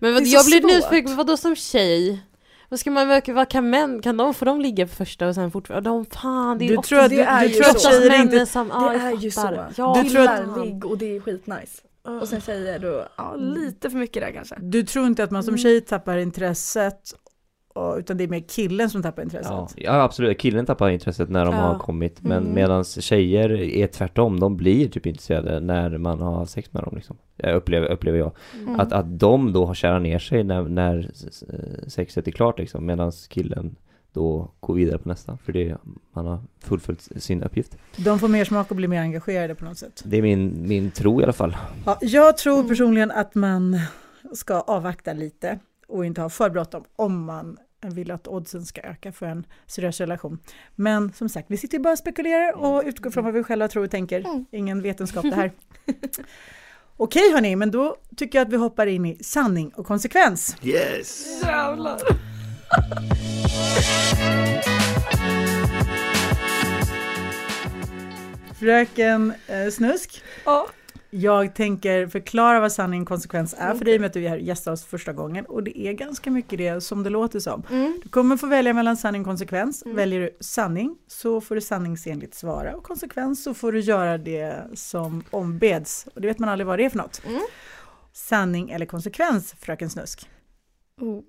Men vad, jag blir nyfiken, vadå som tjej? Vad ska man, vad, vad kan män, kan de, får de ligga för första och sen fortfarande, de fan det är Du ofta- tror att, det du, är du ju tror så. att tjejer inte... som, Det jag är ju så. Ja, Du tror att- ligg och det är skitnice. Och sen tjejer då, ja lite för mycket där kanske. Du tror inte att man som Mm. tjej tappar intresset utan det är mer killen som tappar intresset? Ja, ja absolut, killen tappar intresset när de Ja. har kommit Men Mm. medan tjejer är tvärtom, de blir typ intresserade när man har sex med dem liksom Jag upplever, upplever jag Mm. att, att de då har kärat ner sig när, när sexet är klart liksom Medan killen då går vidare på nästa För det, man har fullföljt sin uppgift De får mer smak och blir mer engagerade på något sätt. Det är min, min tro i alla fall Ja, jag tror personligen att man ska avvakta lite och inte ha för bråttom om man vill att oddsen ska öka för en seriös relation. Men som sagt, vi sitter ju bara och spekulerar och utgår från vad vi själva tror och tänker. Mm. Ingen vetenskap det här. Okej hörni, men då tycker jag att vi hoppar in i sanning och konsekvens. Yes! Jävlar. Fröken eh, Snusk, Ja. Jag tänker förklara vad sanning och konsekvens är för dig med att du är här och gästar oss första gången och det är ganska mycket det som det låter som. Mm. Du kommer få välja mellan sanning och konsekvens. Mm. Väljer du sanning så får du sanningsenligt svara och konsekvens så får du göra det som ombeds. Och det vet man aldrig vad det är för något. Mm. Sanning eller konsekvens, fröken Snusk? Oh.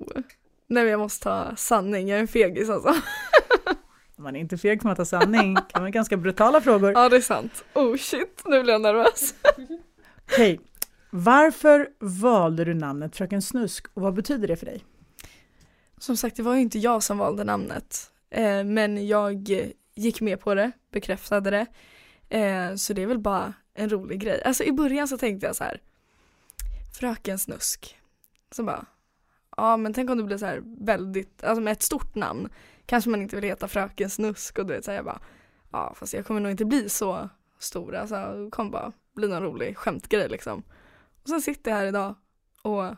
Nej men jag måste ta sanning, jag är en fegis alltså. Om man är inte feg för att ta sanning kan vara ganska brutala frågor. Ja det är sant. Oh shit, nu blir jag nervös. Okej, varför valde du namnet fröken Snusk och vad betyder det för dig? Som sagt, det var ju inte jag som valde namnet. Eh, men jag gick med på det, bekräftade det. Eh, så det är väl bara en rolig grej. Alltså i början så tänkte jag så här. Fröken Snusk. Så bara. Ja men tänk om det blir så här väldigt, alltså med ett stort namn. Kanske man inte vill heta Fröken Snusk och du vet så här, jag bara. Ja fast jag kommer nog inte bli så stor. Alltså det kommer bara bli någon rolig skämtgrej liksom. Och sen sitter jag här idag och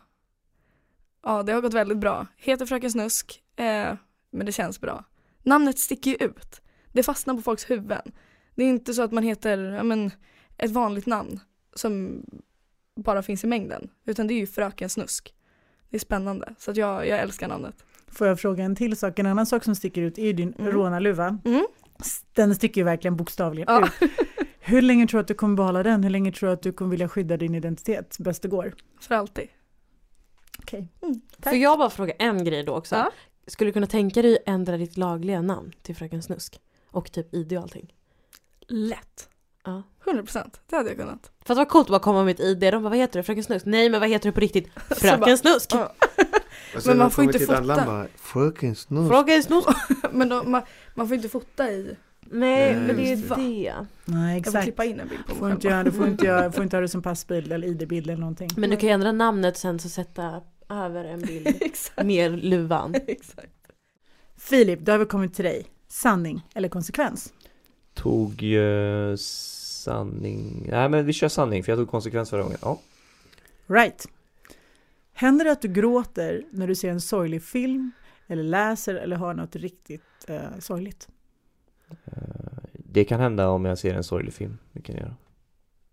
Ja, det har gått väldigt bra. Heter Fröken Snusk, eh, men det känns bra. Namnet sticker ju ut. Det fastnar på folks huvuden. Det är inte så att man heter ja, men, ett vanligt namn som bara finns i mängden. Utan det är ju Fröken Snusk. Det är spännande. Så att jag, jag älskar namnet. Får jag fråga en till sak? En annan sak som sticker ut är ju din Mm. rånarluva. Mm. Den sticker ju verkligen bokstavligen Ja. ut. Hur länge tror du att du kommer behålla den? Hur länge tror du att du kommer vilja skydda din identitet bäst det går? För alltid. Okej. Får jag bara fråga en grej då också? Ja. Skulle du kunna tänka dig ändra ditt lagliga namn till Fröken Snusk? Och typ ID och allting? Lätt. Ja. 100% det hade jag kunnat. För att det var coolt att bara komma med ett ID, de bara vad heter du? Fröken Snusk? Nej men vad heter du på riktigt? Fröken bara, Snusk! ja. Men man de får inte fota. land bara, Fröken Snusk. Fröken Snusk! Men då, man, man får inte fota i. Nej Nej, men det är just det. Nej, Jag får exakt. klippa in en bild på Får mig inte själv. göra, du får inte, göra, får inte ha det som passbild eller ID-bild eller någonting. Men du kan ju ändra namnet sen så sätta över en bild Exakt. med luvan. Exakt. Filip, då har vi kommit till dig. Sanning eller konsekvens? Tog ju sanning, nej men vi kör sanning för jag tog konsekvens förra gången Ja, Right. Händer det att du gråter när du ser en sorglig film eller läser eller hör något riktigt eh, sorgligt? eh, det kan hända om jag ser en sorglig film, det kan jag göra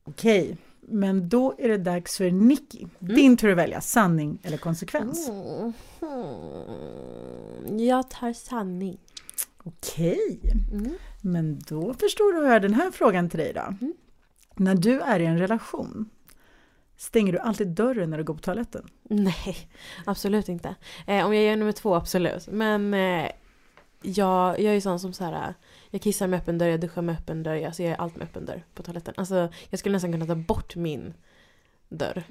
Okej, men då är det dags för Nicky. Mm. Din tur att välja sanning eller konsekvens. Mm. Jag tar sanning. Okej, Mm. Men då förstår du hur jag den här frågan till dig då. Mm. När du är i en relation, Stänger du alltid dörren när du går på toaletten? Nej, absolut inte. Eh, om jag gör nummer två, absolut. Men eh, jag, jag är sån som så här. Jag kissar med öppen dörr, jag duschar med öppen dörr, alltså jag gör allt med öppen dörr på toaletten. Alltså jag skulle nästan kunna ta bort min dörr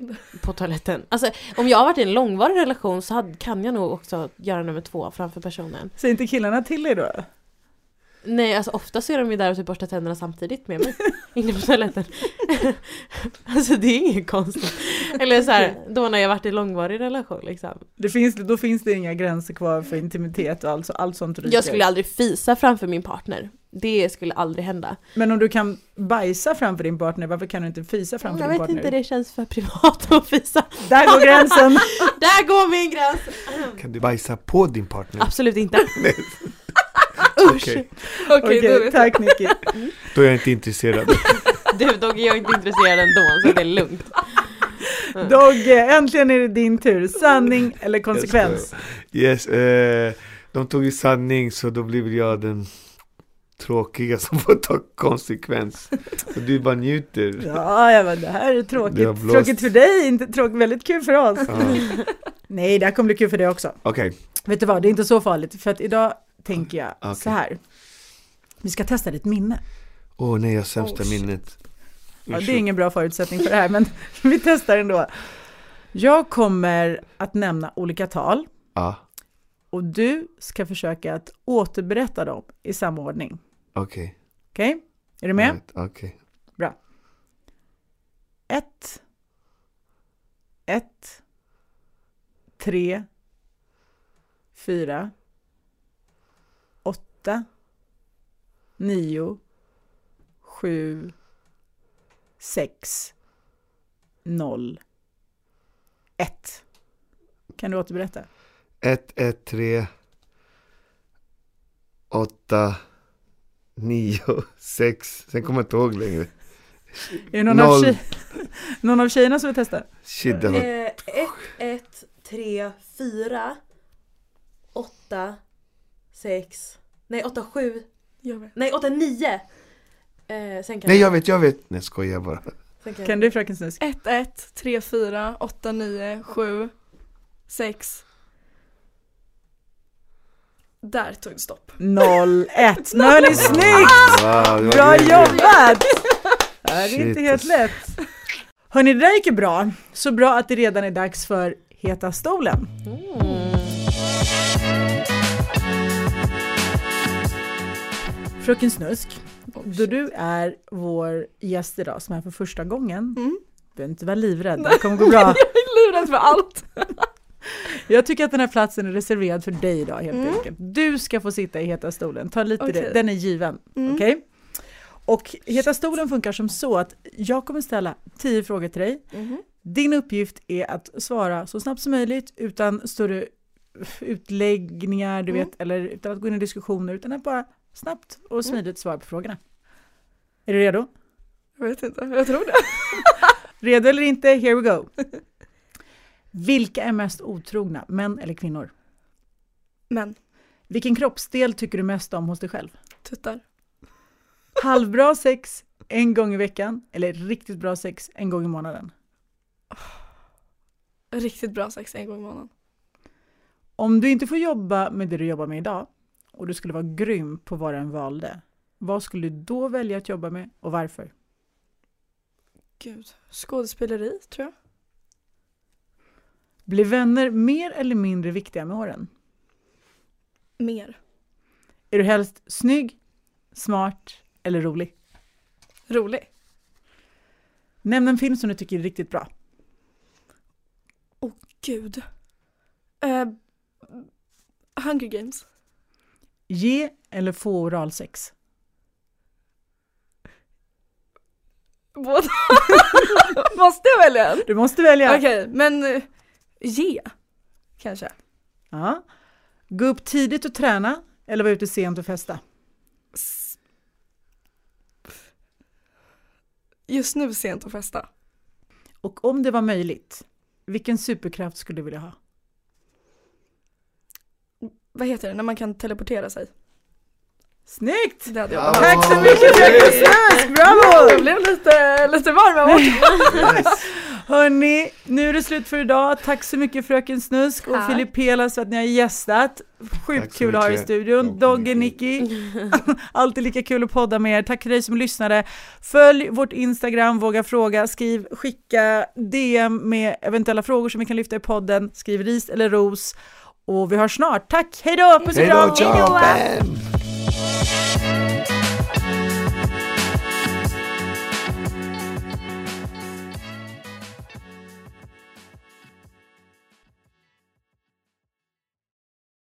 på toaletten. Alltså om jag har varit i en långvarig relation så hade, kan jag nog också göra nummer två framför personen. Säger inte killarna till dig då? Nej, alltså ofta så är de ju där och typ borstar tänderna samtidigt med mig. Inne på toaletten. alltså det är inget konstigt. Eller så här, då när jag varit i långvarig relation liksom. Det finns, då finns det inga gränser kvar för intimitet och alltså, allt sånt ryker. Jag skulle aldrig fisa framför min partner. Det skulle aldrig hända. Men om du kan bajsa framför din partner, varför kan du inte fisa framför Jag din vet partner? inte, det känns för privat att fisa. Där går gränsen! Där går min gräns! Kan du bajsa på din partner? Absolut inte. Usch! Okej, då vet jag. tack Nicky. då är jag inte intresserad. Du, är jag inte intresserad ändå, så det är lugnt. Dogge, äntligen är det din tur. Sanning eller konsekvens? Yes, eh, de tog ju sanning så då blir väl jag den tråkiga som får ta konsekvens. Så du bara njuter. Ja, ja men det här är tråkigt. Tråkigt för dig, inte tråkigt, väldigt kul för oss. Ja. Nej, det här kommer bli kul för dig också. Okej, Vet du vad, det är inte så farligt, för att idag tänker jag Okej. så här. Vi ska testa ditt minne. åh nej jag har sämsta Oj. minnet. Ja, det är ingen bra förutsättning för det här, men vi testar ändå. Jag kommer att nämna olika tal Ja, och du ska försöka att återberätta dem i samma ordning. okej. Okej? Är du med? Right, Okej. Ett. Ett. Tre. Fyra. Åtta. Nio. Sju. Sex. Noll. Ett. Kan du återberätta? 1, 1, 3 8 9, 6 Sen kommer jag inte ihåg längre Är det någon, av, tjej, någon av tjejerna som vill testa? Shit det var... 1, 1, 3, 4, 8, 6, nej 8, 7, Jag vet. nej 8, 9. Eh, sen kan Nej jag vet, jag vet! Nej skojar bara Sen kan Kan du fröken Snusk? 1, 1, 3, 4, 8, 9, 7, 6. Där tog det stopp. Noll, ett. Nu är ni snyggt! wow, det var Bra grymt. jobbat! Det är Shit, inte helt alltså. lätt. Hörni, det där gick ju bra. Så bra att det redan är dags för Heta stolen. Mm. Fröken Snusk, då du är vår gäst idag som är för första gången, Mm. du behöver inte vara livrädd, det kommer gå bra. Jag är livrädd för allt. Jag tycker att den här platsen är reserverad för dig idag helt Mm. enkelt. Du ska få sitta i Heta stolen, ta lite Okej. det, den är given. Mm. Okej? Och Heta stolen funkar som så att jag kommer ställa tio frågor till dig. Mhm. Din uppgift är att svara så snabbt som möjligt utan större utläggningar, du Mm. vet, eller utan att gå in i diskussioner, utan att bara snabbt och smidigt svara på frågorna. Är du redo? Jag vet inte, jag tror det. Redo eller inte? Here we go! Vilka är mest otrogna, män eller kvinnor? Men, Vilken kroppsdel tycker du mest om hos dig själv? tuttar. Halvbra sex en gång i veckan eller riktigt bra sex en gång i månaden? Riktigt bra sex en gång i månaden. Om du inte får jobba med det du jobbar med idag och du skulle vara grym på vad du än valde, vad skulle du då välja att jobba med och varför? Gud. Skådespeleri, tror jag. Blir vänner mer eller mindre viktiga med åren? Mer. Är du helst snygg, smart eller rolig? Rolig. Nämn en film som du tycker är riktigt bra. Gud. Eh, Hunger Games. Ge eller få oralsex? Båda. Måste jag välja en? Du måste välja. Okej, men eh, ge. Kanske. Ja. Gå upp tidigt och träna eller vara ute sent och festa? Just nu sent att festa. Och om det var möjligt, vilken superkraft skulle du vilja ha? Vad heter det när man kan teleportera sig? Snyggt! Det hade jag Ja. bara. Tack så mycket Snusk, Jag bravo! blev lite, lite varm här borta. Yes. Hörni, nu är det slut för idag. Tack så mycket Fröken Snusk och. Filip Pelas för att ni har gästat. Sjukt kul att ha er i studion. Dogge. Nicky, alltid lika kul att podda med er. Tack till dig som lyssnade. Följ vårt Instagram, våga fråga, skriv, skicka DM med eventuella frågor som vi kan lyfta i podden. Skriv ris eller ros. Och vi hörs snart. Tack, hej då! Puss och kram! Hej då!